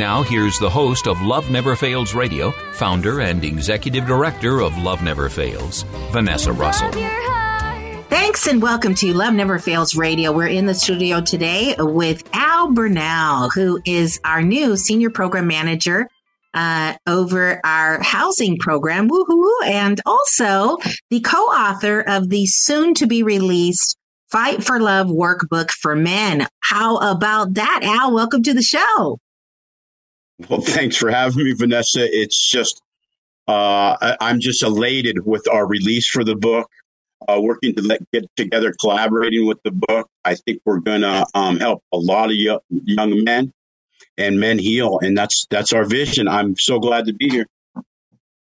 Now, here's the host of Love Never Fails Radio, founder and executive director of Love Never Fails, Vanessa Russell. Love your heart. Thanks and welcome to Love Never Fails Radio. We're in the studio today with Al Bernal, who is our new senior program manager uh, over our housing program, woohoo, and also the co-author of the soon to be released Fight for Love workbook for men. How about that, Al? Welcome to the show. Well, thanks for having me, Vanessa. It's just, uh, I, I'm just elated with our release for the book. Uh, working to let, get together, collaborating with the book. I think we're going to um, help a lot of yo- young men and men heal, and that's that's our vision. I'm so glad to be here.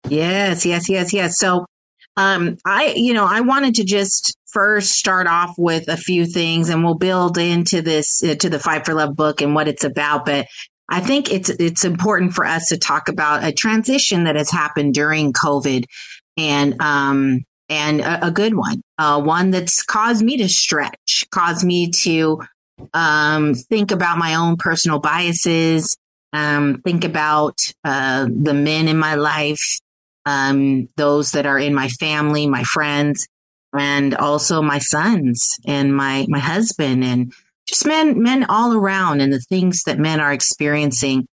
Yes, yes, yes, yes. So, um, I, you know, I wanted to just first start off with a few things and we'll build into this, uh, to the Fight for Love book and what it's about. But I think it's, it's important for us to talk about a transition that has happened during COVID and, um, and a, a good one, uh, one that's caused me to stretch, caused me to, um, think about my own personal biases, um, think about, uh, the men in my life, um, those that are in my family, my friends, and also my sons and my my husband and just men men all around and the things that men are experiencing.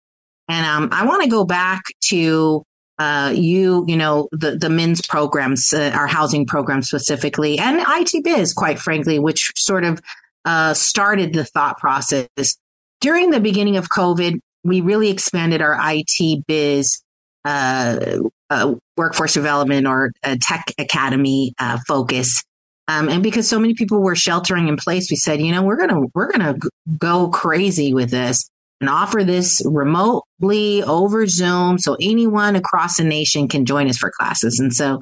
And um, I want to go back to uh, you, you know, the the men's programs, uh, our housing program specifically, and IT Biz, quite frankly, which sort of uh, started the thought process during the beginning of COVID. We really expanded our IT Biz uh, uh, workforce development or a tech academy uh, focus. Um, and because so many people were sheltering in place, we said, you know, we're gonna we're gonna go crazy with this and offer this remotely over Zoom, so anyone across the nation can join us for classes. And so,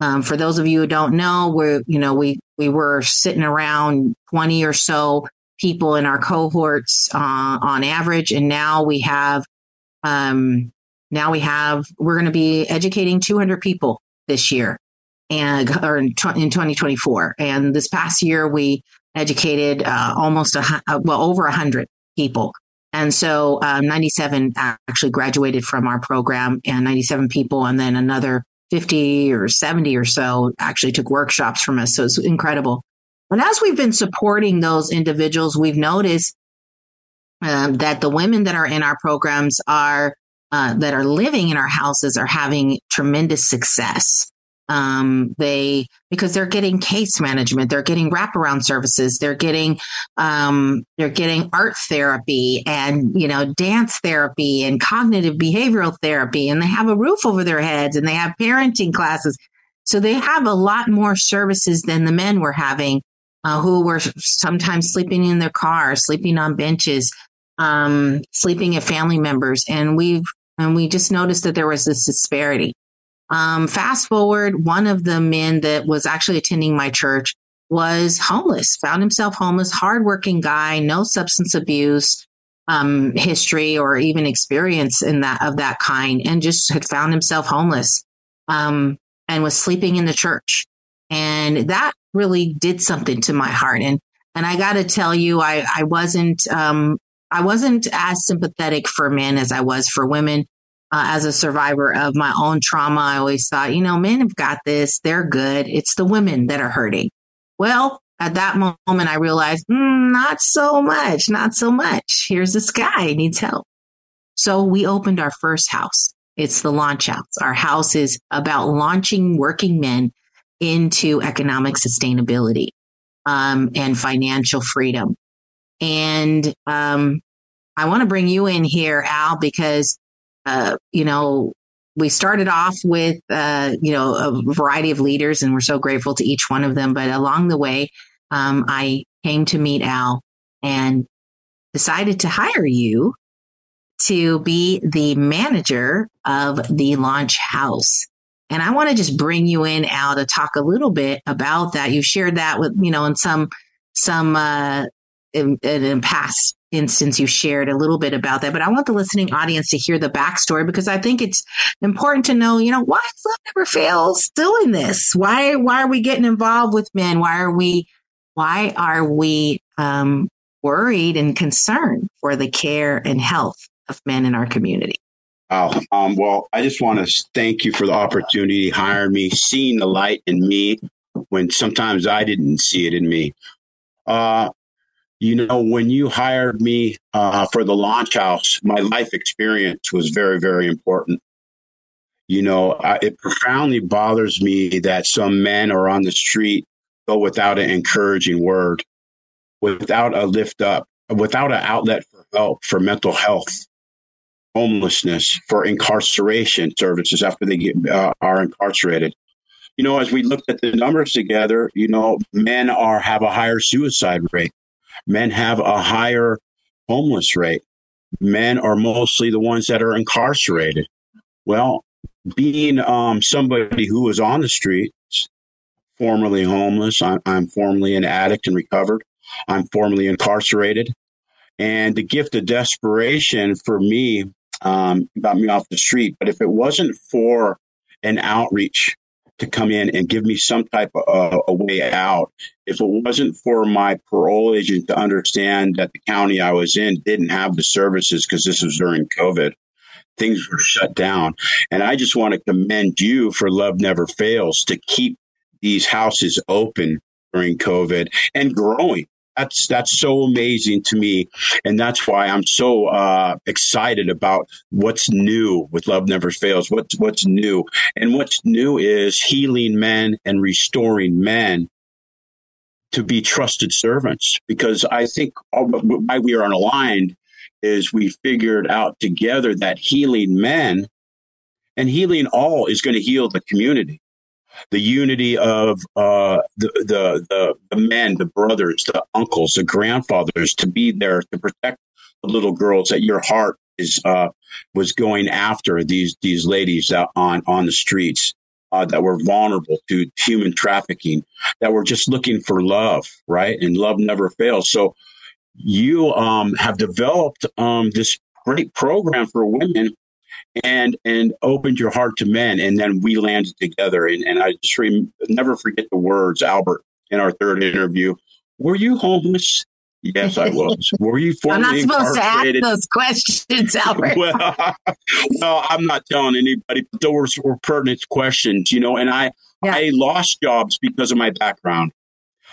um, for those of you who don't know, we're you know we we were sitting around twenty or so people in our cohorts uh, on average, and now we have um, now we have we're going to be educating 200 people this year and or in, in 2024 and this past year we educated uh, almost a uh, well over 100 people. And so um, 97 actually graduated from our program and 97 people and then another 50 or 70 or so actually took workshops from us. So it's incredible. But as we've been supporting those individuals we've noticed um, that the women that are in our programs are uh, that are living in our houses are having tremendous success. Um, they because they're getting case management, they're getting wraparound services, they're getting um, they're getting art therapy and you know dance therapy and cognitive behavioral therapy, and they have a roof over their heads and they have parenting classes. So they have a lot more services than the men were having, uh, who were sometimes sleeping in their cars, sleeping on benches, um, sleeping at family members, and we've and we just noticed that there was this disparity. Um, fast forward, one of the men that was actually attending my church was homeless, found himself homeless, hardworking guy, no substance abuse, um, history or even experience in that of that kind, and just had found himself homeless um, and was sleeping in the church, and that really did something to my heart. And and I got to tell you, I I wasn't um, I wasn't as sympathetic for men as I was for women. Uh, as a survivor of my own trauma, I always thought, you know, men have got this; they're good. It's the women that are hurting. Well, at that moment, I realized, mm, not so much, not so much. Here's this guy needs help. So we opened our first house. It's the launch house. Our house is about launching working men into economic sustainability um, and financial freedom. And um, I want to bring you in here, Al, because uh, you know we started off with uh, you know a variety of leaders, and we're so grateful to each one of them. But along the way, um, I came to meet Al and decided to hire you to be the manager of the launch house. And I want to just bring you in, Al, to talk a little bit about that. You shared that with, you know, in some, some, uh, in, in past instance, you shared a little bit about that, but I want the listening audience to hear the backstory because I think it's important to know, you know, why is Love Never Fails doing this? Why, why are we getting involved with men? Why are we why are we um, worried and concerned for the care and health of men in our community? Wow. Um, well, I just want to thank you for the opportunity, hiring me, seeing the light in me when sometimes I didn't see it in me. Uh, you know, when you hired me uh, for the launch house, my life experience was very, very important. You know, I, it profoundly bothers me that some men are on the street go without an encouraging word, without a lift up, without an outlet for help, for mental health, homelessness, for incarceration services after they get, uh, are incarcerated. You know, as we looked at the numbers together, you know, men are have a higher suicide rate. Men have a higher homeless rate. Men are mostly the ones that are incarcerated. Well, being um, somebody who was on the streets, formerly homeless. I'm, I'm formerly an addict and recovered. I'm formerly incarcerated. And the gift of desperation for me um, got me off the street. But if it wasn't for an outreach to come in and give me some type of uh, a way out, if it wasn't for my parole agent to understand that the county I was in didn't have the services because this was during COVID, things were shut down. And I just want to commend you for Love Never Fails to keep these houses open during COVID and growing. That's that's so amazing to me, and that's why I'm so uh, excited about what's new with Love Never Fails. What's what's new, and what's new is healing men and restoring men to be trusted servants. Because I think why we are aligned is we figured out together that healing men and healing all is going to heal the community the unity of uh, the, the, the men, the brothers, the uncles, the grandfathers to be there to protect the little girls that your heart is uh, was going after these these ladies out on on the streets uh, that were vulnerable to human trafficking, that were just looking for love, right? And love never fails. So you um, have developed um, this great program for women and and opened your heart to men and then we landed together. And, and i just re- never forget the words albert in our third interview. Were you homeless? Yes i was. Were you i'm not supposed to ask those questions albert. Well, well i'm not telling anybody but those were pertinent questions you know and i yeah. i lost jobs because of my background.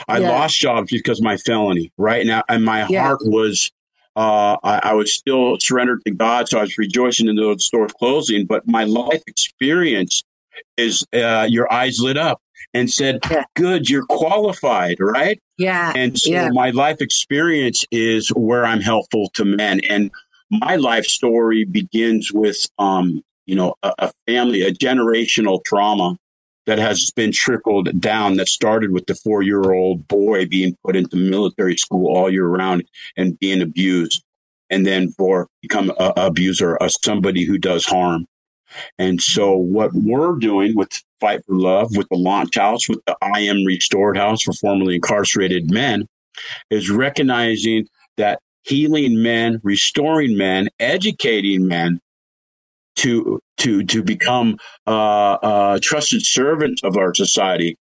I yeah. lost jobs because of my felony right? Now and my yeah. heart was uh, I, I, was still surrendered to God, so I was rejoicing in those stores closing. But my life experience is uh, your eyes lit up and said, yeah. "Good, you're qualified, right?" Yeah. And so yeah. my life experience is where I'm helpful to men, and my life story begins with, um, you know, a, a family, a generational trauma that has been trickled down that started with the four year old boy being put into military school all year round and being abused and then for become a, abuser of somebody who does harm. And so what we're doing with fight for love with the launch house with the i am restored house for formerly incarcerated men is recognizing that healing men, restoring men, educating men to to to become uh, uh, trusted servants of our society,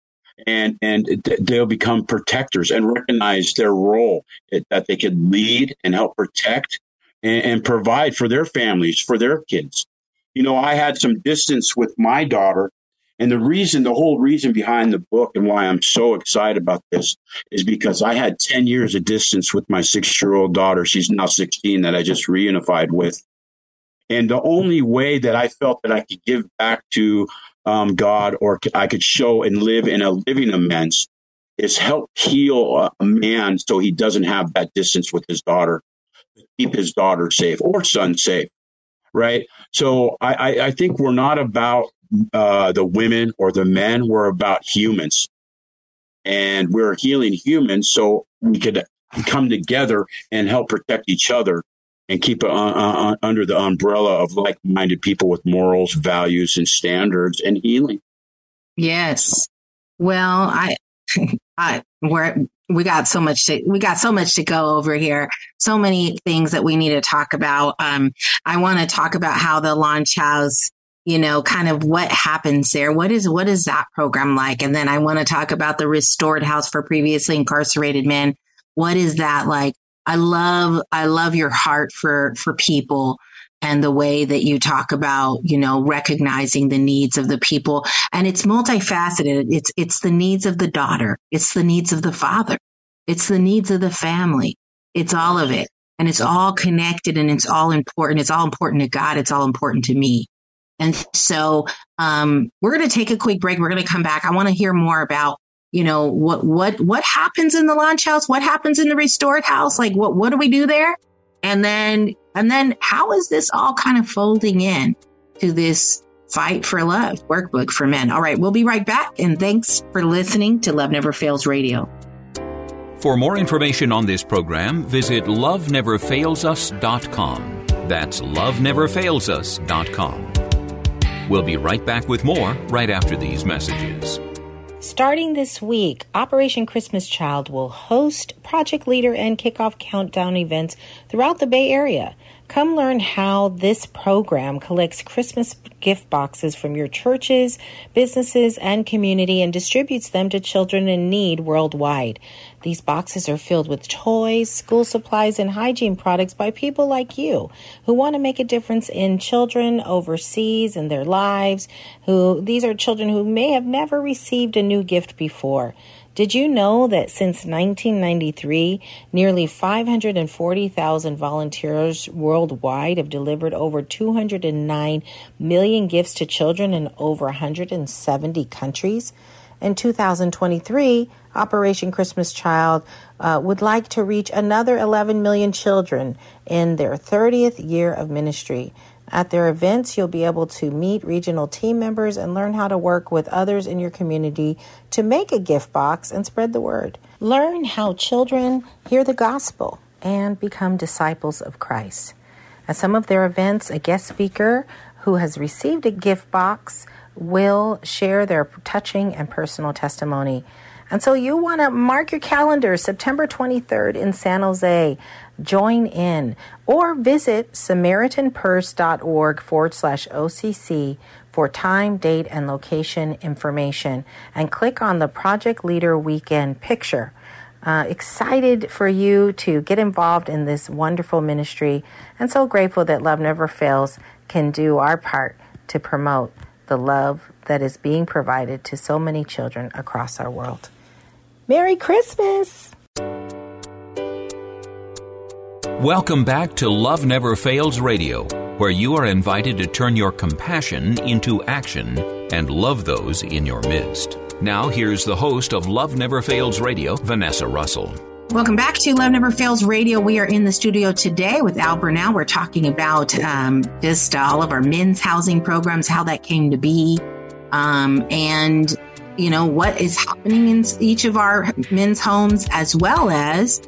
and and they'll become protectors and recognize their role that they can lead and help protect and, and provide for their families, for their kids. You know, I had some distance with my daughter and the reason, the whole reason behind the book and why I'm so excited about this is because I had 10 years of distance with my six year old daughter. She's now 16 that I just reunified with. And the only way that I felt that I could give back to um, God or I could show and live in a living amends is help heal a man so he doesn't have that distance with his daughter, keep his daughter safe or son safe. Right. So I, I think we're not about uh, the women or the men. We're about humans, and we're healing humans so we could come together and help protect each other and keep it uh, uh, under the umbrella of like-minded people with morals, values, and standards and healing. Yes. Well, I, I, we're, we got so much to, we got so much to go over here. So many things that we need to talk about. Um, I want to talk about how the launch house you know, kind of what happens there. What is, what is that program like? And then I want to talk about the restored house for previously incarcerated men. What is that like? I love, I love your heart for, for people and the way that you talk about, you know, recognizing the needs of the people. And it's multifaceted. It's, it's the needs of the daughter. It's the needs of the father. It's the needs of the family. It's all of it. And it's all connected and it's all important. It's all important to God. It's all important to me. And so um, we're going to take a quick break. We're going to come back. I want to hear more about you know what what what happens in the launch house? What happens in the restored house? Like what what do we do there? And then and then how is this all kind of folding in to this fight for love workbook for men? All right we'll be right back and thanks for listening to love never fails radio. For more information on this program visit loveneverfailsus.com that's loveneverfailsus.com We'll be right back with more right after these messages. Starting this week, Operation Christmas Child will host project leader and kickoff countdown events throughout the Bay Area. Come learn how this program collects Christmas gift boxes from your churches, businesses, and community and distributes them to children in need worldwide. These boxes are filled with toys, school supplies, and hygiene products by people like you who want to make a difference in children overseas and their lives. Who these are children who may have never received a new gift before. Did you know that since 1993, nearly 540,000 volunteers worldwide have delivered over 209 million gifts to children in over 170 countries? In 2023, Operation Christmas Child uh, would like to reach another 11 million children in their 30th year of ministry. At their events, you'll be able to meet regional team members and learn how to work with others in your community to make a gift box and spread the word. Learn how children hear the gospel and become disciples of Christ. At some of their events, a guest speaker who has received a gift box will share their touching and personal testimony. And so you want to mark your calendar September 23rd in San Jose. Join in or visit SamaritanPurse.org forward slash OCC for time, date, and location information and click on the Project Leader Weekend picture. Uh, excited for you to get involved in this wonderful ministry and so grateful that Love Never Fails can do our part to promote the love that is being provided to so many children across our world. Merry Christmas! Welcome back to Love Never Fails Radio, where you are invited to turn your compassion into action and love those in your midst. Now, here's the host of Love Never Fails Radio, Vanessa Russell. Welcome back to Love Never Fails Radio. We are in the studio today with Al Bernal. We're talking about um, just all of our men's housing programs, how that came to be, um, and you know, what is happening in each of our men's homes, as well as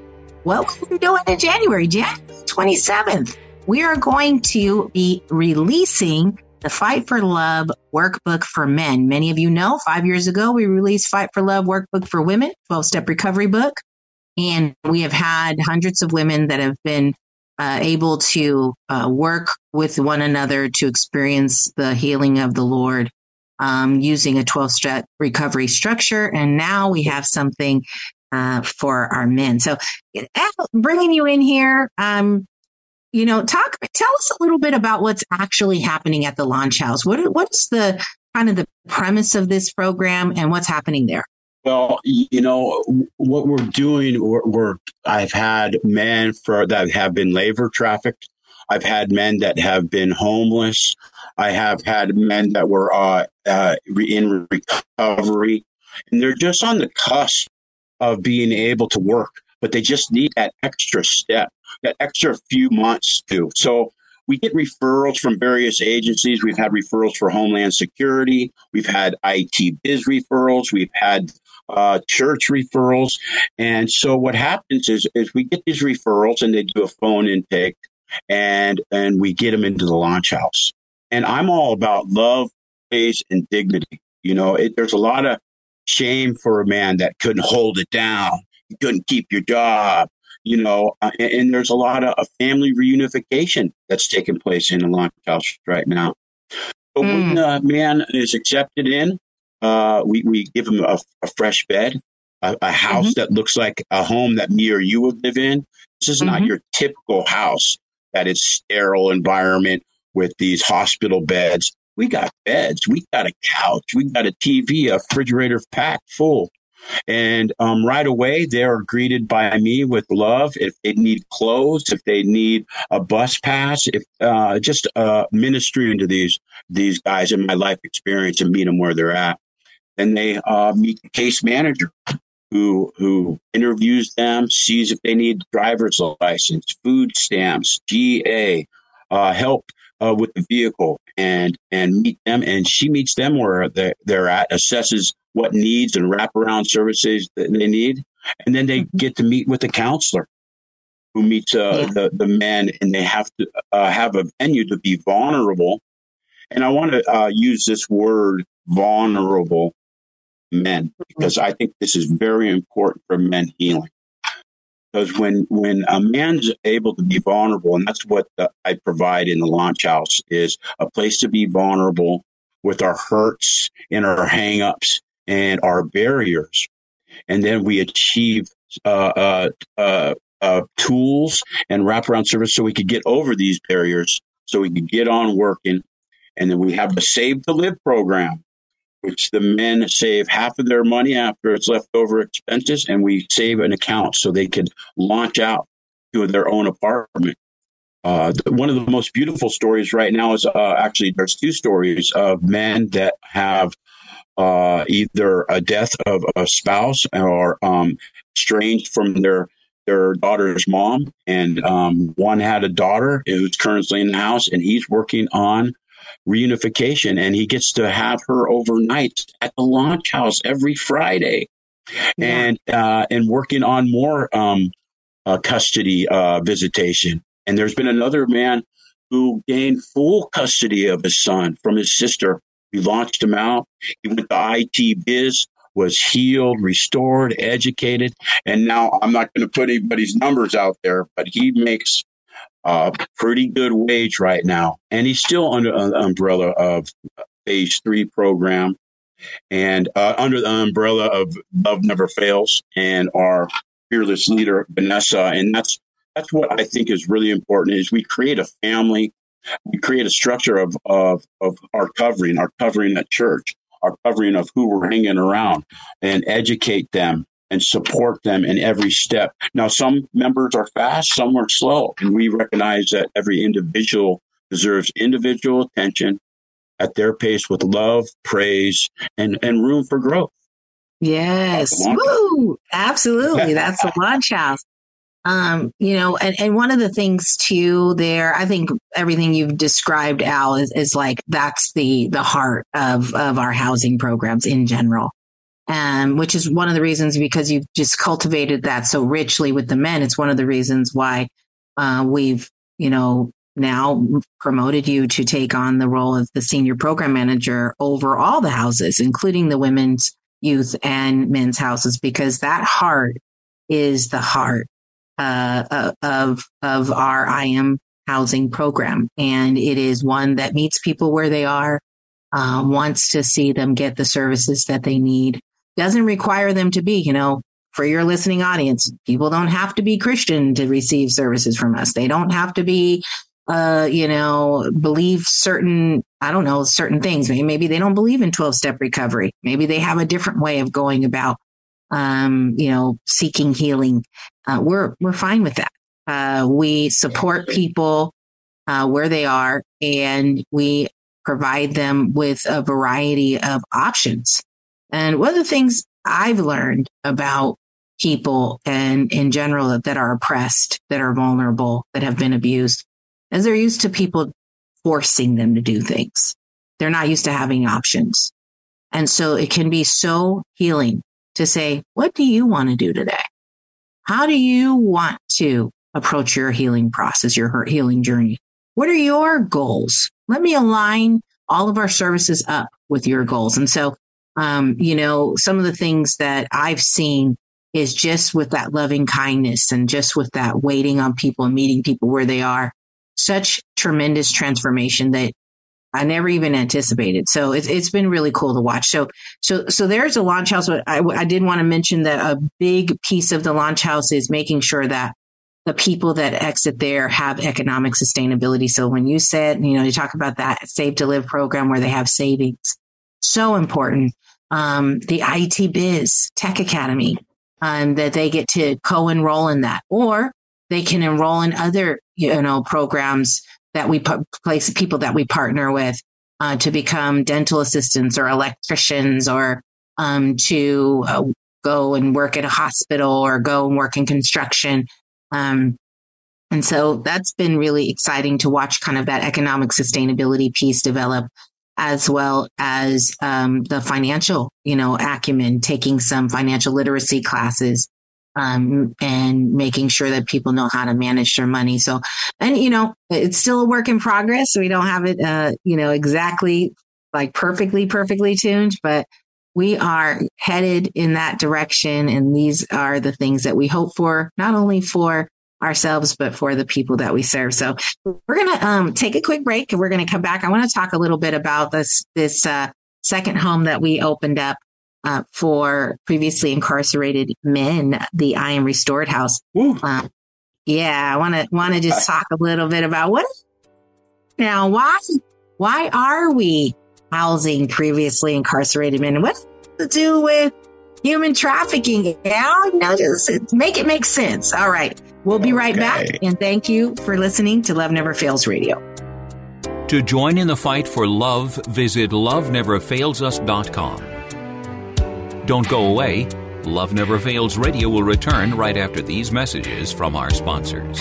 what we're doing in January, January 27th. We are going to be releasing the Fight for Love workbook for men. Many of you know five years ago, we released Fight for Love workbook for women, 12 step recovery book. And we have had hundreds of women that have been uh, able to uh, work with one another to experience the healing of the Lord um, using a 12 step recovery structure. And now we have something uh, for our men. So, bringing you in here, um, you know, talk, tell us a little bit about what's actually happening at the launch house. What, what's the kind of the premise of this program and what's happening there? Well, you know what we're doing. We're, we're, I've had men for that have been labor trafficked. I've had men that have been homeless. I have had men that were uh, uh, in recovery, and they're just on the cusp of being able to work, but they just need that extra step, that extra few months to. So we get referrals from various agencies. We've had referrals for Homeland Security. We've had IT biz referrals. We've had uh, church referrals. And so what happens is, is we get these referrals and they do a phone intake and, and we get them into the launch house. And I'm all about love, faith, and dignity. You know, it, there's a lot of shame for a man that couldn't hold it down. You couldn't keep your job, you know, uh, and, and, there's a lot of, of, family reunification that's taking place in the launch house right now. So mm. when a man is accepted in, uh, we, we give him a, a fresh bed, a, a house mm-hmm. that looks like a home that me or you would live in. This is mm-hmm. not your typical house that is sterile environment with these hospital beds. We got beds, we got a couch, we got a TV, a refrigerator packed full. And um, right away, they are greeted by me with love. If they need clothes, if they need a bus pass, if uh, just uh, ministry into these these guys in my life experience and meet them where they're at. Then they uh, meet the case manager who who interviews them, sees if they need driver's license, food stamps, GA, uh, help uh, with the vehicle, and and meet them. And she meets them where they're, they're at, assesses what needs and wraparound services that they need, and then they mm-hmm. get to meet with the counselor who meets uh, yeah. the the men, and they have to uh, have a venue to be vulnerable. And I want to uh, use this word vulnerable men because I think this is very important for men healing. Because when when a man's able to be vulnerable, and that's what the, I provide in the launch house is a place to be vulnerable with our hurts and our hangups and our barriers, and then we achieve uh, uh, uh, uh tools and wraparound service so we could get over these barriers, so we could get on working, and then we have the Save to Live program which the men save half of their money after it's left over expenses, and we save an account so they could launch out to their own apartment. Uh, one of the most beautiful stories right now is uh, actually there's two stories of men that have uh, either a death of a spouse or um, estranged from their their daughter's mom, and um, one had a daughter who's currently in the house, and he's working on reunification, and he gets to have her overnight at the launch house every Friday, yeah. and uh, and working on more um, uh, custody uh, visitation. And there's been another man who gained full custody of his son from his sister. We launched him out. He went to IT biz, was healed, restored, educated, and now I'm not going to put anybody's numbers out there, but he makes a pretty good wage right now, and he's still under the umbrella of Phase Three program, and uh, under the umbrella of Love Never Fails, and our fearless leader Vanessa, and that's that's what I think is really important. Is we create a family, we create a structure of of of our covering, our covering at church, our covering of who we're hanging around, and educate them and support them in every step. Now, some members are fast, some are slow, and we recognize that every individual deserves individual attention at their pace with love, praise, and, and room for growth. Yes. Woo! Absolutely. That's the launch house. Um, you know, and, and one of the things too there, I think everything you've described, Al, is, is like that's the the heart of of our housing programs in general um, which is one of the reasons because you've just cultivated that so richly with the men. It's one of the reasons why uh, we've, you know, now promoted you to take on the role of the senior program manager over all the houses, including the women's, youth, and men's houses, because that heart is the heart uh, of of our I am housing program, and it is one that meets people where they are, uh, wants to see them get the services that they need. Doesn't require them to be, you know, for your listening audience, people don't have to be Christian to receive services from us. They don't have to be, uh, you know, believe certain, I don't know, certain things. Maybe they don't believe in 12 step recovery. Maybe they have a different way of going about, um, you know, seeking healing. Uh, we're, we're fine with that. Uh, we support people, uh, where they are and we provide them with a variety of options. And one of the things I've learned about people and in general that, that are oppressed, that are vulnerable, that have been abused, as they're used to people forcing them to do things. They're not used to having options. And so it can be so healing to say, what do you want to do today? How do you want to approach your healing process, your healing journey? What are your goals? Let me align all of our services up with your goals. And so, um, you know, some of the things that I've seen is just with that loving kindness and just with that waiting on people and meeting people where they are. Such tremendous transformation that I never even anticipated. So it's, it's been really cool to watch. So, so, so there's a launch house. I, I did want to mention that a big piece of the launch house is making sure that the people that exit there have economic sustainability. So when you said, you know, you talk about that save to live program where they have savings, so important. Um, the IT biz tech academy, um, that they get to co-enroll in that, or they can enroll in other, you know, programs that we place people that we partner with uh, to become dental assistants or electricians or um, to uh, go and work at a hospital or go and work in construction. Um, and so that's been really exciting to watch kind of that economic sustainability piece develop as well as um, the financial, you know, acumen, taking some financial literacy classes, um, and making sure that people know how to manage their money. So, and you know, it's still a work in progress. We don't have it, uh, you know, exactly like perfectly, perfectly tuned, but we are headed in that direction. And these are the things that we hope for, not only for ourselves, but for the people that we serve. So we're going to um, take a quick break and we're going to come back. I want to talk a little bit about this, this uh, second home that we opened up uh, for previously incarcerated men, the I Am Restored House. Uh, yeah, I want to want to just talk a little bit about what now. Why why are we housing previously incarcerated men? And what to do with human trafficking? Yeah, you know, just make it make sense. All right. We'll be right back. And thank you for listening to Love Never Fails Radio. To join in the fight for love, visit loveneverfailsus.com. Don't go away. Love Never Fails Radio will return right after these messages from our sponsors.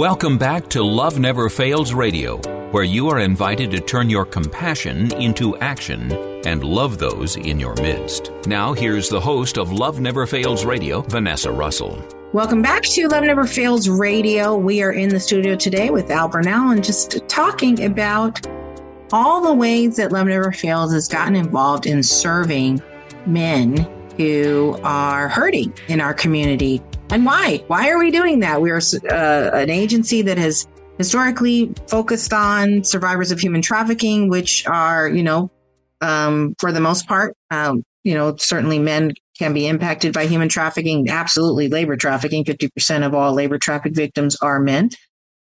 Welcome back to Love Never Fails Radio, where you are invited to turn your compassion into action and love those in your midst. Now, here's the host of Love Never Fails Radio, Vanessa Russell. Welcome back to Love Never Fails Radio. We are in the studio today with Al Bernal and just talking about all the ways that Love Never Fails has gotten involved in serving men who are hurting in our community. And why? Why are we doing that? We're uh, an agency that has historically focused on survivors of human trafficking, which are, you know, um, for the most part. Um, you know, certainly men can be impacted by human trafficking. Absolutely, labor trafficking. Fifty percent of all labor traffic victims are men,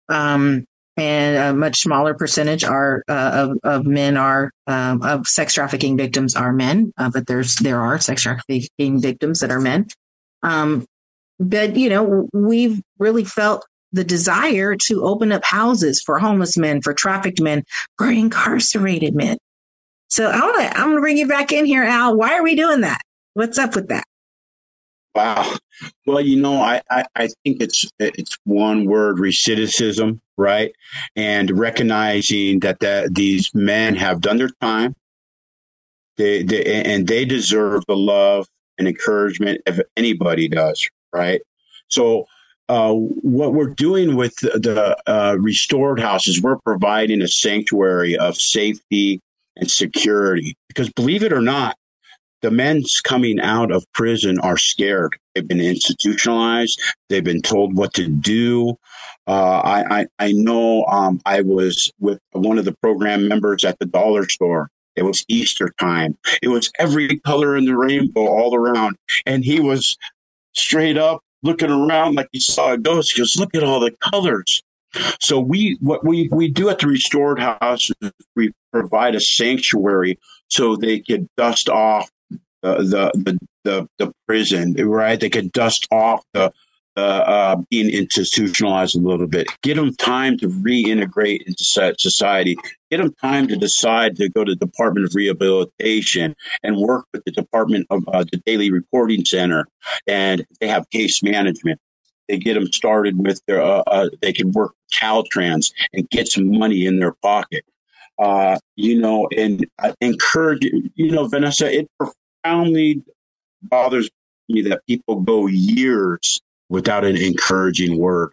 um, and a much smaller percentage are uh, of, of men are um, of sex trafficking victims are men. Uh, but there's there are sex trafficking victims that are men. Um, but you know, we've really felt the desire to open up houses for homeless men, for trafficked men, for incarcerated men. So I want to, I'm going to bring you back in here, Al. Why are we doing that? What's up with that? Wow. Well, you know, I, I, I think it's it's one word recidivism, right? And recognizing that that these men have done their time, they, they and they deserve the love and encouragement if anybody does, right? So uh, what we're doing with the uh, restored houses, we're providing a sanctuary of safety and security. Because believe it or not, the men coming out of prison are scared. They've been institutionalized. They've been told what to do. Uh, I, I, I know um, I was with one of the program members at the dollar store. It was Easter time. It was every color in the rainbow all around. And he was straight up looking around like he saw a ghost. He goes, look at all the colors. So we what we we do at the restored house is we provide a sanctuary so they could dust off the the the, the, the prison, right? They could dust off the uh, uh, being institutionalized a little bit. Get them time to reintegrate into society. Get them time to decide to go to the Department of Rehabilitation and work with the Department of uh, the Daily Reporting Center, and they have case management. They get them started with their. Uh, uh, they can work Caltrans and get some money in their pocket. Uh, you know, and encourage. You know, Vanessa, it profoundly bothers me that people go years without an encouraging word.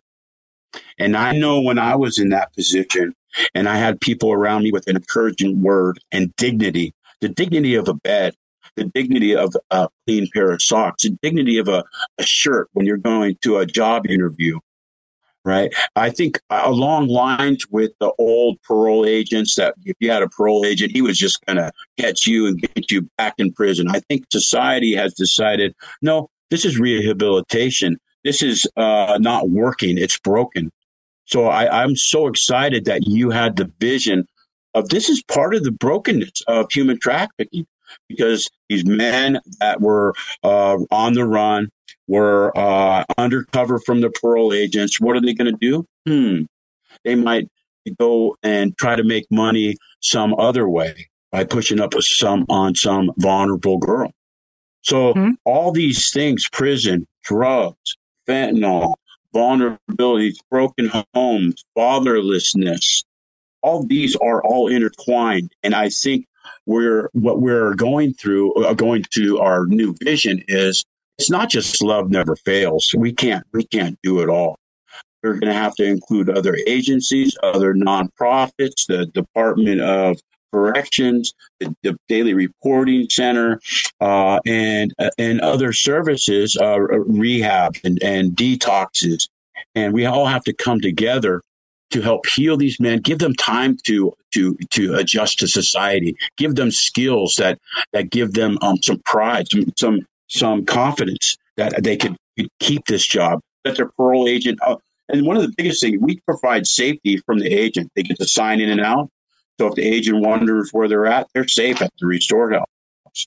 And I know when I was in that position and I had people around me with an encouraging word and dignity, the dignity of a bed, the dignity of a clean pair of socks, the dignity of a, a shirt when you're going to a job interview, right? I think along lines with the old parole agents that if you had a parole agent, he was just going to catch you and get you back in prison. I think society has decided, no, this is rehabilitation this is uh, not working. It's broken. So I, I'm so excited that you had the vision of this is part of the brokenness of human trafficking because these men that were uh, on the run were uh, undercover from the parole agents. What are they going to do? Hmm. They might go and try to make money some other way by pushing up some on some vulnerable girl. So mm-hmm. all these things, prison, drugs, fentanyl, vulnerabilities, broken homes, fatherlessness. All these are all intertwined. And I think we're, what we're going through, uh, going to our new vision is it's not just love never fails. We can't, we can't do it all. We're going to have to include other agencies, other nonprofits, the Department of corrections, the, the daily reporting center, uh, and uh, and other services, uh, rehab and, and detoxes, and we all have to come together to help heal these men, give them time to to to adjust to society, give them skills that that give them um, some pride, some some some confidence that they could, keep this job, that their parole agent. Uh, and one of the biggest things, we provide safety from the agent. They get to sign in and out. So if the agent wonders where they're at, they're safe at the restored house.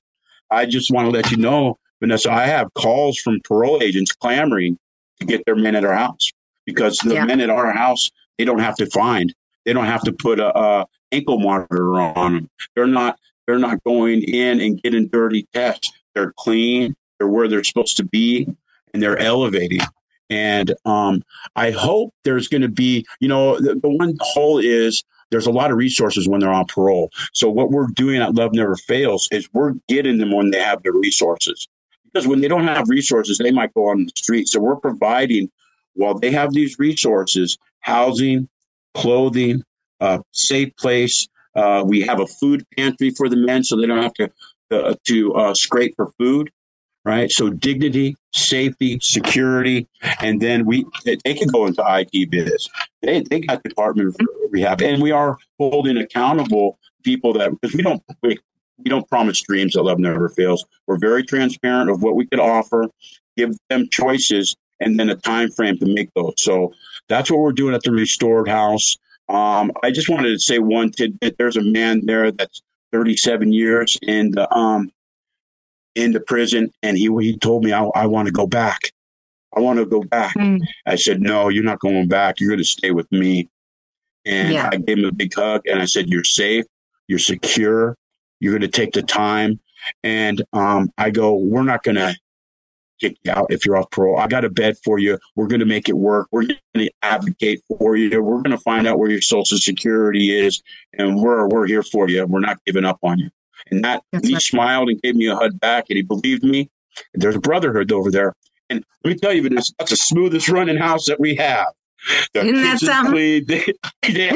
I just want to let you know, Vanessa, I have calls from parole agents clamoring to get their men at our house because the yeah. men at our house, they don't have to find, they don't have to put a, a ankle monitor on them. They're not, they're not going in and getting dirty tests. They're clean. They're where they're supposed to be and they're elevating. And um, I hope there's going to be, you know, the, the one hole is there's a lot of resources when they're on parole. So what we're doing at Love Never Fails is we're getting them when they have the resources. Because when they don't have resources, they might go on the street. So we're providing, while they have these resources, housing, clothing, uh, safe place. Uh, we have a food pantry for the men so they don't have to uh, to uh, scrape for food right? So dignity, safety, security, and then we they can go into IT biz. They they got Department Rehab, and we are holding accountable people that because we don't we, we don't promise dreams that love never fails. We're very transparent of what we could offer, give them choices, and then a time frame to make those. So that's what we're doing at the Restored House. Um, I just wanted to say one tidbit. There's a man there that's 37 years in the um, in the prison, and he he told me I, I want to go back. I want to go back. Mm. I said, No, you're not going back. You're going to stay with me. And yeah. I gave him a big hug, and I said, You're safe. You're secure. You're going to take the time. And um, I go, We're not going to kick you out if you're off parole. I got a bed for you. We're going to make it work. We're going to advocate for you. We're going to find out where your social security is, and we're we're here for you. We're not giving up on you. And that That's he right. smiled and gave me a hug back, and he believed me. There's a brotherhood over there. And let me tell you, Vanessa, that's the smoothest running house that we have. The Isn't that something? Clean. They, they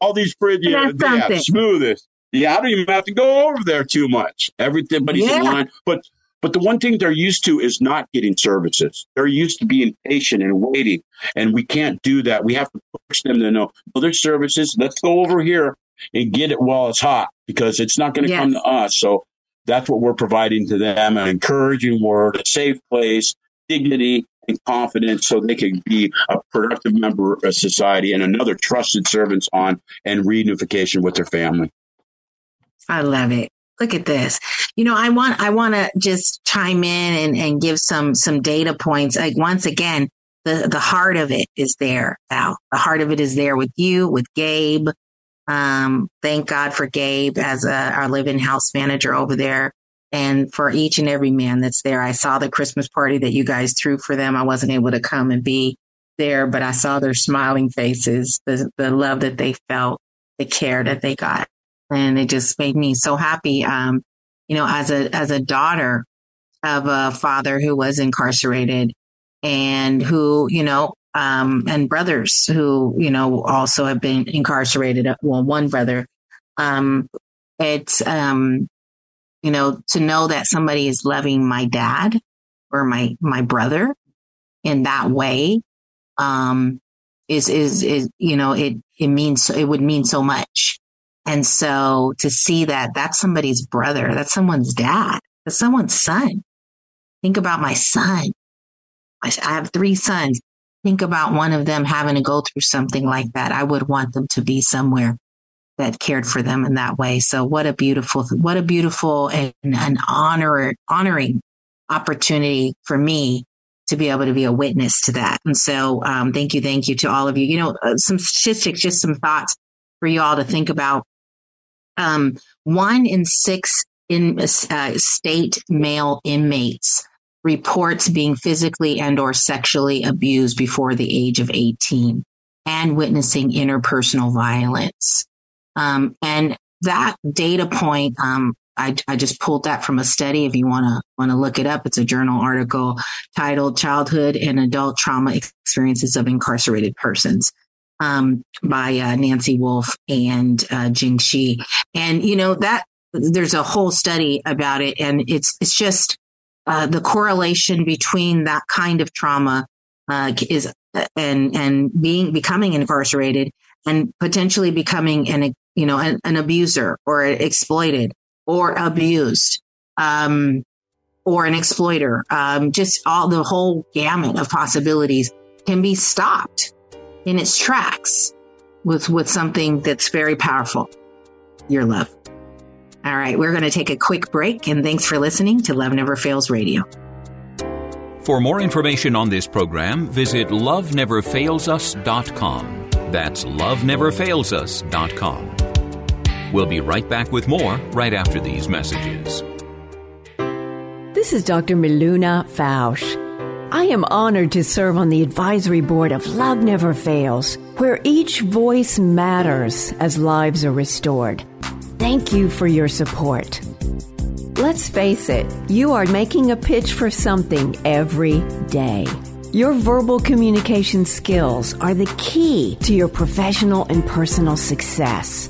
all these fridges, they have smoothest. Yeah, I don't even have to go over there too much. Everybody's yeah. in line. But but the one thing they're used to is not getting services. They're used to being patient and waiting. And we can't do that. We have to push them to know, well, there's services. Let's go over here and get it while it's hot because it's not going to yes. come to us. So that's what we're providing to them an encouraging word, a safe place, dignity, and confidence so they can be a productive member of society and another trusted servants on and reunification with their family. I love it look at this. You know, I want, I want to just chime in and, and give some, some data points. Like once again, the, the heart of it is there, Al. The heart of it is there with you, with Gabe. Um, thank God for Gabe as a, our living house manager over there. And for each and every man that's there, I saw the Christmas party that you guys threw for them. I wasn't able to come and be there, but I saw their smiling faces, the, the love that they felt, the care that they got and it just made me so happy. Um, you know, as a as a daughter of a father who was incarcerated and who, you know, um, and brothers who, you know, also have been incarcerated. Well, one brother. Um, it's, um, you know, to know that somebody is loving my dad or my, my brother in that way, um, is, is, is, you know, it, it means, it would mean so much. And so to see that that's somebody's brother, that's someone's dad, that's someone's son. Think about my son. I have three sons. Think about one of them having to go through something like that. I would want them to be somewhere that cared for them in that way. So what a beautiful, what a beautiful and an honor, honoring opportunity for me to be able to be a witness to that. And so, um, thank you. Thank you to all of you. You know, uh, some statistics, just some thoughts for you all to think about um, one in six in uh, state male inmates reports being physically and or sexually abused before the age of 18 and witnessing interpersonal violence. Um, and that data point, um, I, I, just pulled that from a study. If you want to want to look it up, it's a journal article titled "Childhood and Adult Trauma Experiences of Incarcerated Persons." um, by uh, Nancy Wolff and uh, Jing Shi. And, you know, that there's a whole study about it. And it's, it's just uh, the correlation between that kind of trauma uh, is and and being becoming incarcerated and potentially becoming an you know an, an abuser or exploited or abused um, or an exploiter um, just all the whole gamut of possibilities can be stopped in its tracks with, with something that's very powerful your love. All right, we're going to take a quick break, and thanks for listening to Love Never Fails Radio. For more information on this program, visit loveneverfailsus.com. That's loveneverfailsus.com. We'll be right back with more right after these messages. This is Dr. Miluna Fausch. I am honored to serve on the advisory board of Love Never Fails, where each voice matters as lives are restored. Thank you for your support. Let's face it, you are making a pitch for something every day. Your verbal communication skills are the key to your professional and personal success.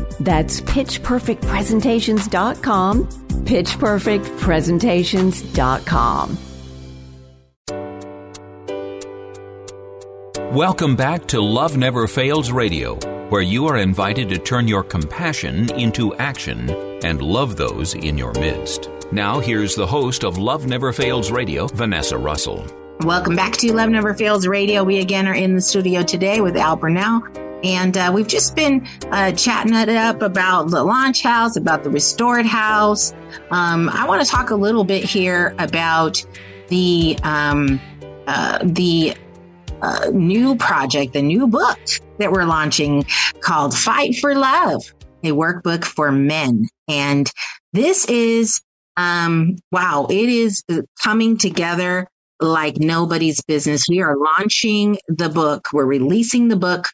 That's pitchperfectpresentations.com, pitchperfectpresentations.com. Welcome back to Love Never Fails Radio, where you are invited to turn your compassion into action and love those in your midst. Now, here's the host of Love Never Fails Radio, Vanessa Russell. Welcome back to Love Never Fails Radio. We again are in the studio today with Al Bernal. And uh, we've just been uh, chatting it up about the launch house, about the restored house. Um, I want to talk a little bit here about the um, uh, the uh, new project, the new book that we're launching called Fight for Love, a workbook for men. And this is, um, wow, it is coming together like nobody's business. We are launching the book. We're releasing the book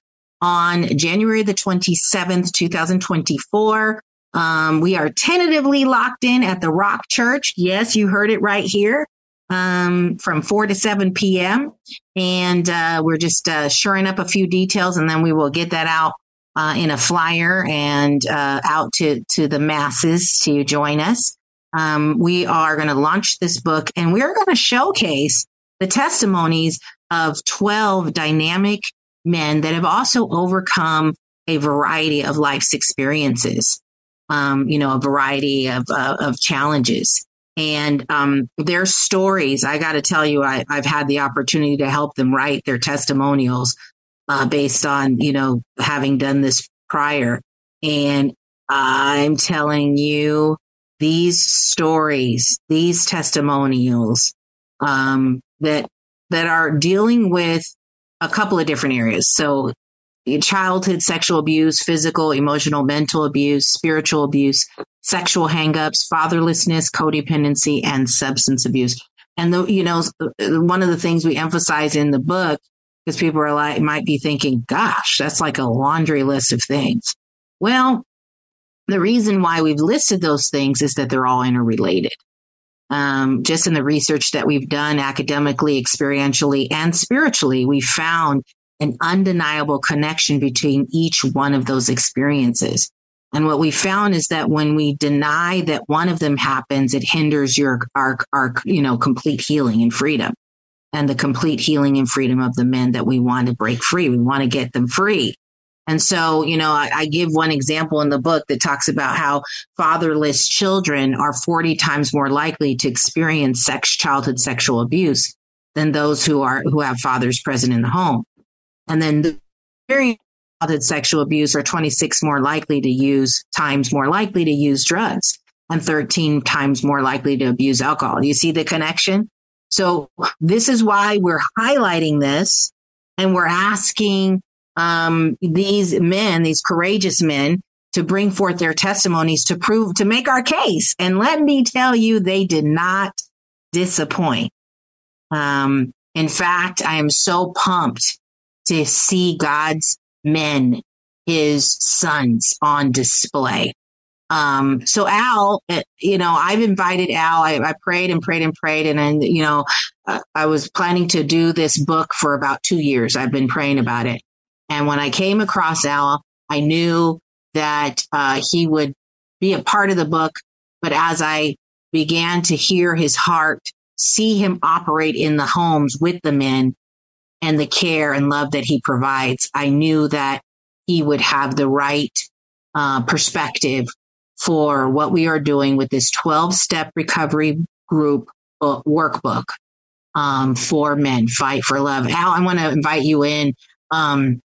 on January the 27th, 2024. Um, we are tentatively locked in at the Rock Church. Yes, you heard it right here um, from 4 to 7 p.m. And uh, we're just uh, shoring up a few details and then we will get that out uh, in a flyer and uh, out to, to the masses to join us. Um, we are going to launch this book and we're going to showcase the testimonies of 12 dynamic men that have also overcome a variety of life's experiences. Um, you know, a variety of, uh, of challenges and um, their stories. I got to tell you, I, have had the opportunity to help them write their testimonials uh, based on you know having done this prior, and I'm telling you, these stories, these testimonials um, that that are dealing with a couple of different areas. So childhood sexual abuse, physical, emotional, mental abuse, spiritual abuse, sexual hangups, fatherlessness, codependency, and substance abuse. And the, you know, one of the things we emphasize in the book, because people are like, might be thinking, gosh, that's like a laundry list of things. Well, the reason why we've listed those things is that they're all interrelated. Um, just in the research that we've done academically, experientially, and spiritually, we found an undeniable connection between each one of those experiences. And what we found is that when we deny that one of them happens, it hinders your, our, our, you know, complete healing and freedom and the complete healing and freedom of the men that we want to break free. We want to get them free. And so, you know, I, I, give one example in the book that talks about how fatherless children are 40 times more likely to experience sex, childhood sexual abuse than those who are, who have fathers present in the home. And then the very childhood sexual abuse are 26 more likely to use times more likely to use drugs and 13 times more likely to abuse alcohol. You see the connection? So this is why we're highlighting this and we're asking um, these men, these courageous men, to bring forth their testimonies to prove, to make our case. And let me tell you, they did not disappoint. Um, in fact, I am so pumped to see God's men, his sons on display. Um, so Al, uh, you know, I've invited Al, I, I prayed and prayed and prayed. And then, you know, I was planning to do this book for about two years. I've been praying about it. And when I came across Al, I knew that, uh, he would be a part of the book. But as I began to hear his heart, see him operate in the homes with the men, and the care and love that he provides, I knew that he would have the right uh, perspective for what we are doing with this 12 step recovery group book, workbook um, for men, Fight for Love. Al, I want to invite you in. Um,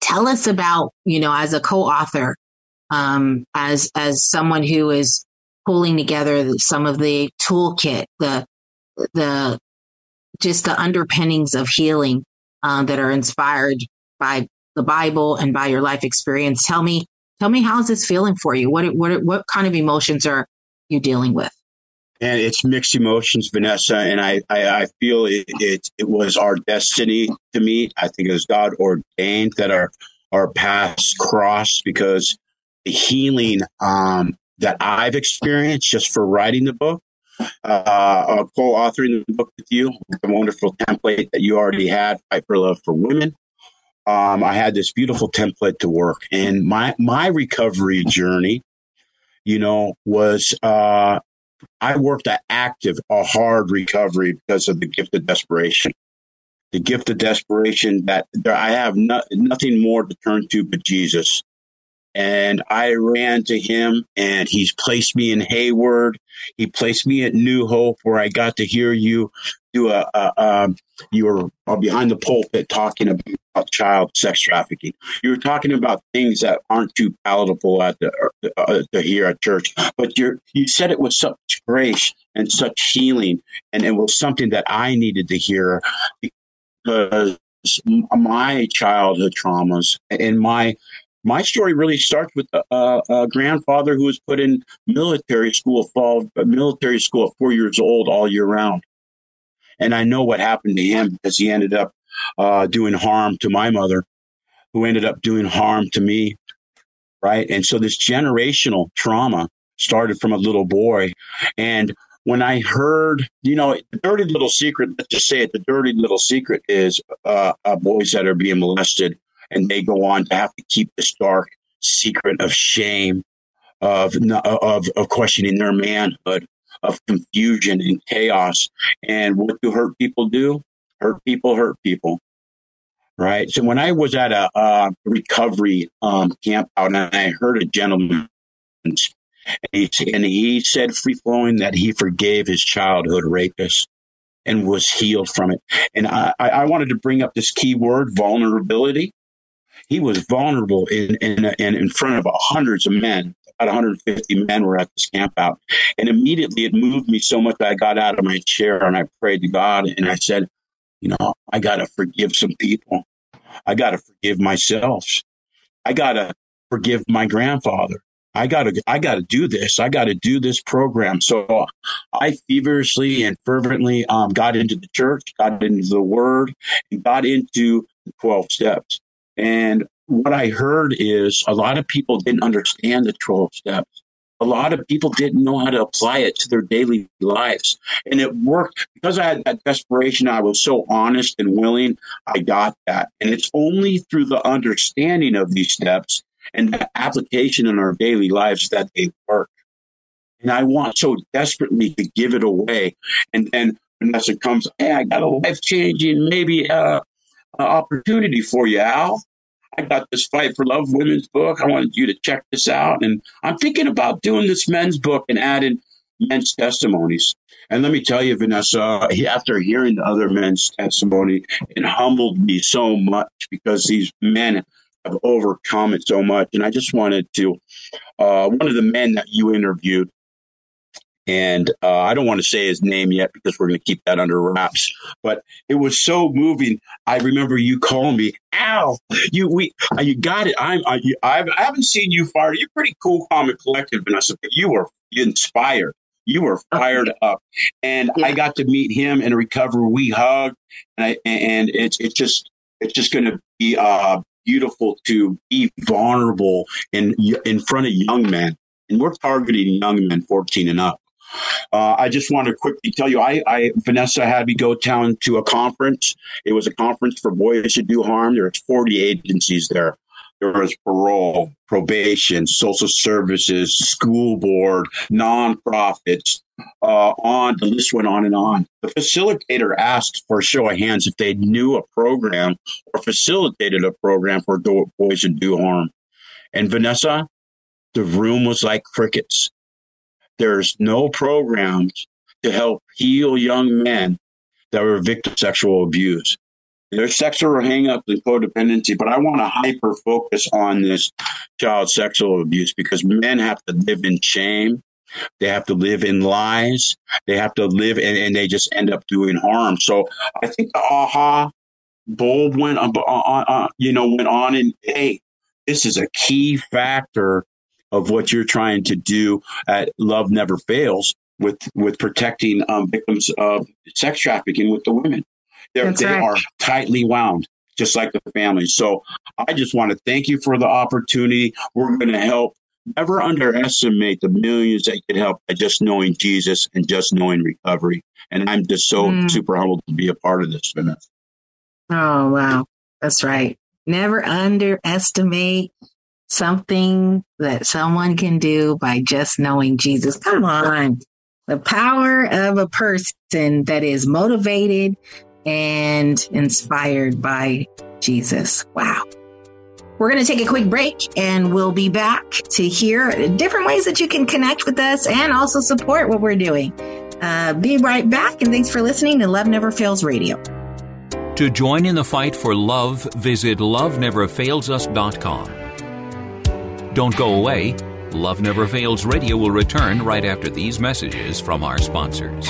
tell us about, you know, as a co-author, um, as, as someone who is pulling together some of the toolkit, the, the just the underpinnings of healing uh, that are inspired by the Bible and by your life experience. Tell me, tell me, how's this feeling for you? What, what, what kind of emotions are you dealing with? And it's mixed emotions, Vanessa, and I, I, I feel it, it, it was our destiny to meet. I think it was God ordained that our our paths crossed because the healing um, that I've experienced just for writing the book, uh, co-authoring the book with you, the wonderful template that you already had, Fight for Love for Women. Um, I had this beautiful template to work, and my my recovery journey, you know, was uh, I worked an active, a hard recovery because of the gift of desperation. The gift of desperation that there, I have no, nothing more to turn to but Jesus and I ran to him and he's placed me in Hayward. He placed me at New Hope where I got to hear you do a, a um, you were uh, behind the pulpit talking about child sex trafficking. You were talking about things that aren't too palatable at the uh, to hear at church, but you you said it with such grace and such healing, and it was something that I needed to hear because my childhood traumas and my my story really starts with a, a, grandfather who was put in military school, fall military school at four years old all year round, and I know what happened to him because he ended up uh, doing harm to my mother, who ended up doing harm to me, right? And so this generational trauma started from a little boy, and when I heard, you know, the dirty little secret, let's just say it, the dirty little secret is uh, uh, boys that are being molested and they go on to have to keep this dark secret of shame, of of of questioning their manhood, of confusion and chaos. And what do hurt people do? Hurt people hurt people. Right. So when I was at a, a recovery um, camp out, and I heard a gentleman, and he, said free flowing that he forgave his childhood rapist and was healed from it. And I, I wanted to bring up this key word, vulnerability he was vulnerable in, in, in front of hundreds of men. About 150 men were at this camp out. And immediately it moved me so much I got out of my chair and I prayed to God and I said, you know, I got to forgive some people. I got to forgive myself. I got to forgive my grandfather. I got to, I got to do this. I got to do this program. So I feverishly and fervently um, got into the church, got into the word, and got into the 12 steps. And what I heard is a lot of people didn't understand the 12 steps. A lot of people didn't know how to apply it to their daily lives. And it worked because I had that desperation. I was so honest and willing. I got that. And it's only through the understanding of these steps and the application in our daily lives that they work. And I want so desperately to give it away. And then Vanessa comes, hey, I got a life changing, maybe uh, opportunity for you, Al. I got this Fight for Love women's book. I wanted you to check this out. And I'm thinking about doing this men's book and adding men's testimonies. And let me tell you, Vanessa, after hearing the other men's testimony, it humbled me so much because these men have overcome it so much. And I just wanted to, uh, one of the men that you interviewed, and uh, I don't want to say his name yet because we're going to keep that under wraps. But it was so moving. I remember you calling me, "Al, you we uh, you got it." I'm I, I've, I haven't seen you fired. You're pretty cool, calm, and collected, Vanessa. But you were inspired. You were fired up, and yeah. I got to meet him and recover. We hugged, and I, and it's it's just it's just going to be uh, beautiful to be vulnerable in in front of young men, and we're targeting young men 14 and up. Uh, I just want to quickly tell you, I, I, Vanessa had me go down to a conference. It was a conference for boys who do harm. There's 40 agencies there. There was parole, probation, social services, school board, nonprofits. Uh, on the list went on and on. The facilitator asked for a show of hands if they knew a program or facilitated a program for boys who do harm. And Vanessa, the room was like crickets. There's no programs to help heal young men that were victims of sexual abuse. There's sexual hangups and codependency, but I want to hyper focus on this child sexual abuse because men have to live in shame. They have to live in lies. They have to live and, and they just end up doing harm. So I think the aha bulb went on, uh, uh, uh, you know, went on and hey, this is a key factor of what you're trying to do at Love Never Fails with with protecting um, victims of sex trafficking with the women. They're, That's they right. are tightly wound, just like the family. So I just want to thank you for the opportunity. We're going to help. Never underestimate the millions that could help by just knowing Jesus and just knowing recovery. And I'm just so Mm. super humbled to be a part of this, Vanessa. Oh, wow. That's right. Never underestimate something that someone can do by just knowing Jesus. Come on. The power of a person that is motivated and inspired by Jesus. Wow. We're going to take a quick break and we'll be back to hear different ways that you can connect with us and also support what we're doing. Uh, be right back and thanks for listening to Love Never Fails Radio. To join in the fight for love, visit loveneverfailsus.com. Don't go away. Love Never Fails Radio will return right after these messages from our sponsors.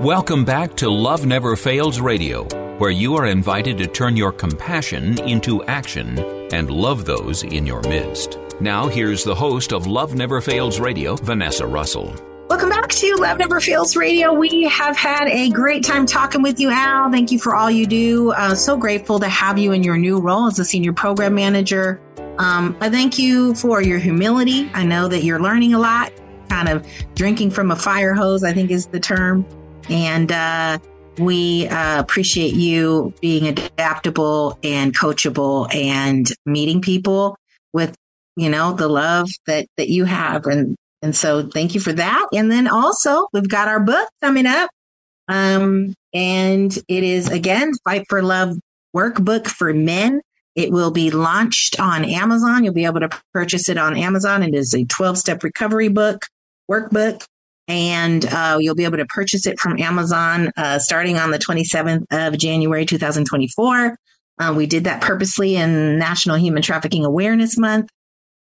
Welcome back to Love Never Fails Radio, where you are invited to turn your compassion into action and love those in your midst. Now, here's the host of Love Never Fails Radio, Vanessa Russell. Welcome back to Love Never Fails Radio. We have had a great time talking with you, Al. Thank you for all you do. Uh, so grateful to have you in your new role as a senior program manager. Um, I thank you for your humility. I know that you're learning a lot, kind of drinking from a fire hose, I think is the term. And uh, we uh, appreciate you being adaptable and coachable and meeting people with, you know, the love that, that you have. And and so thank you for that. And then also we've got our book coming up. Um, and it is again, Fight for Love workbook for men. It will be launched on Amazon. You'll be able to purchase it on Amazon. It is a 12 step recovery book, workbook. And uh, you'll be able to purchase it from Amazon uh, starting on the 27th of January 2024. Uh, we did that purposely in National Human Trafficking Awareness Month.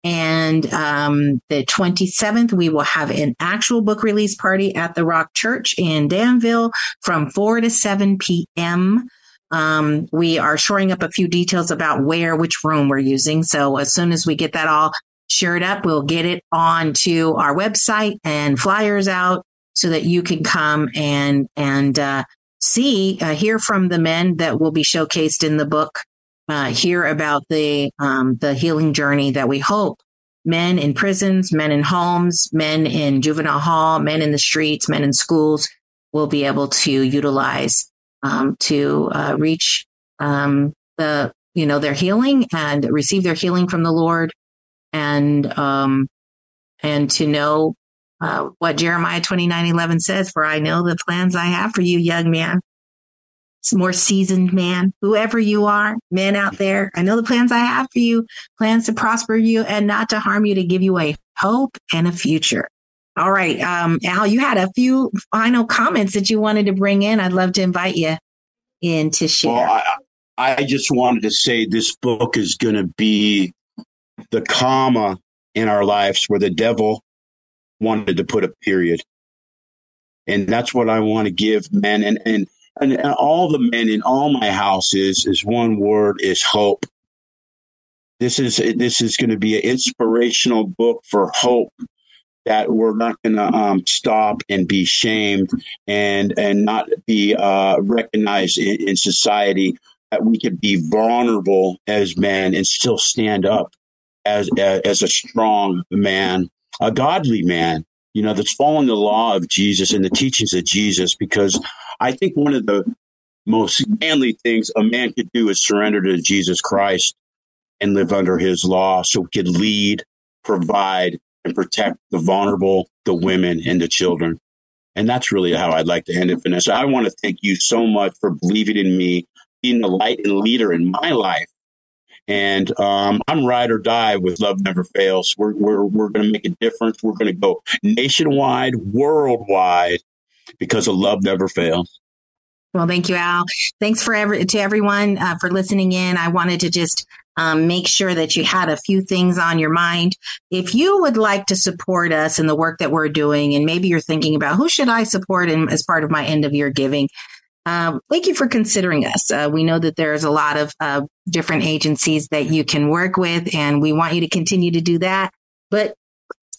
And um, the 27th, we will have an actual book release party at the Rock Church in Danville from 4 to 7 p.m. Um, we are shoring up a few details about where, which room we're using. So as soon as we get that all shored up, we'll get it onto our website and flyers out so that you can come and, and, uh, see, uh, hear from the men that will be showcased in the book uh, hear about the um, the healing journey that we hope men in prisons, men in homes, men in juvenile hall, men in the streets, men in schools will be able to utilize um, to uh, reach um, the you know their healing and receive their healing from the Lord, and um, and to know uh, what Jeremiah twenty nine eleven says. For I know the plans I have for you, young man more seasoned man, whoever you are, men out there. I know the plans I have for you, plans to prosper you and not to harm you, to give you a hope and a future. All right. Um, Al, you had a few final comments that you wanted to bring in. I'd love to invite you in to share. Well, I, I just wanted to say this book is going to be the comma in our lives where the devil wanted to put a period. And that's what I want to give men and, and, and, and all the men in all my houses is one word is hope. This is this is going to be an inspirational book for hope that we're not going to um, stop and be shamed and and not be uh, recognized in, in society. That we could be vulnerable as men and still stand up as as, as a strong man, a godly man. You know, that's following the law of Jesus and the teachings of Jesus. Because I think one of the most manly things a man could do is surrender to Jesus Christ and live under his law so he could lead, provide, and protect the vulnerable, the women, and the children. And that's really how I'd like to end it, Vanessa. I want to thank you so much for believing in me, being the light and leader in my life. And um, I'm ride or die with Love Never Fails. We're, we're, we're going to make a difference. We're going to go nationwide, worldwide, because of Love Never Fails. Well, thank you, Al. Thanks for every, to everyone uh, for listening in. I wanted to just um, make sure that you had a few things on your mind. If you would like to support us in the work that we're doing, and maybe you're thinking about who should I support in, as part of my end of year giving, um, thank you for considering us. Uh, we know that there's a lot of uh, different agencies that you can work with, and we want you to continue to do that. But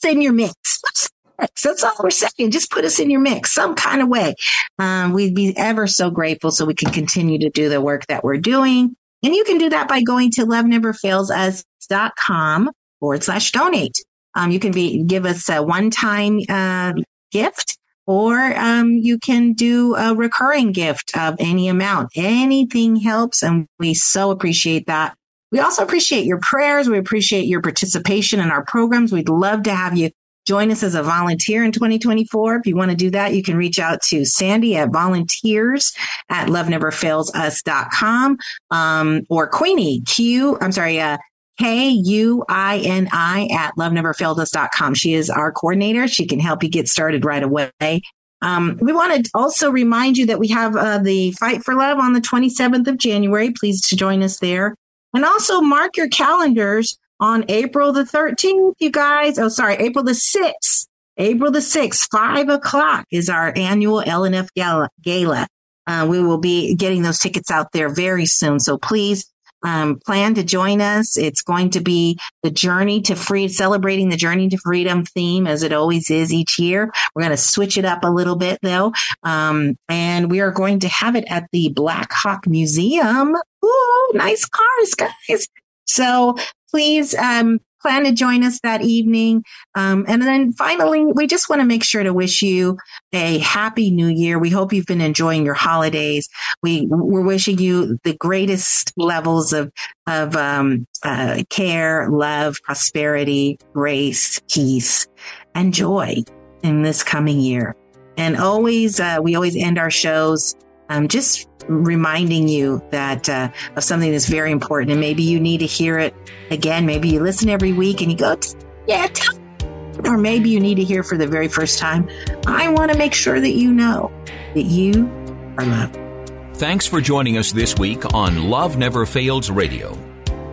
in your mix. That's all we're saying. Just put us in your mix some kind of way. Um, we'd be ever so grateful so we can continue to do the work that we're doing. And you can do that by going to loveneverfailsus.com forward slash donate. Um, you can be, give us a one time, uh, gift or, um, you can do a recurring gift of any amount. Anything helps. And we so appreciate that. We also appreciate your prayers. We appreciate your participation in our programs. We'd love to have you join us as a volunteer in 2024. If you want to do that, you can reach out to Sandy at volunteers at loveneverfailsus.com, um, or Queenie, Q, I'm sorry, uh, K-U-I-N-I at loveneverfailsus.com. She is our coordinator. She can help you get started right away. Um, we want to also remind you that we have uh, the Fight for Love on the 27th of January. Please to join us there. And also mark your calendars on April the 13th, you guys. Oh, sorry, April the 6th. April the 6th, five o'clock is our annual LNF Gala. gala. Uh, we will be getting those tickets out there very soon. So please um, plan to join us. It's going to be the journey to free, celebrating the journey to freedom theme as it always is each year. We're going to switch it up a little bit though. Um, and we are going to have it at the Blackhawk Museum. Ooh, nice cars, guys. So please um, plan to join us that evening. Um, and then finally, we just want to make sure to wish you a happy new year. We hope you've been enjoying your holidays. We, we're wishing you the greatest levels of, of um, uh, care, love, prosperity, grace, peace, and joy in this coming year. And always, uh, we always end our shows um, just reminding you that uh, of something that's very important. And maybe you need to hear it again. Maybe you listen every week and you go, yeah, or maybe you need to hear for the very first time. I want to make sure that you know that you are loved. Thanks for joining us this week on Love Never Fails Radio.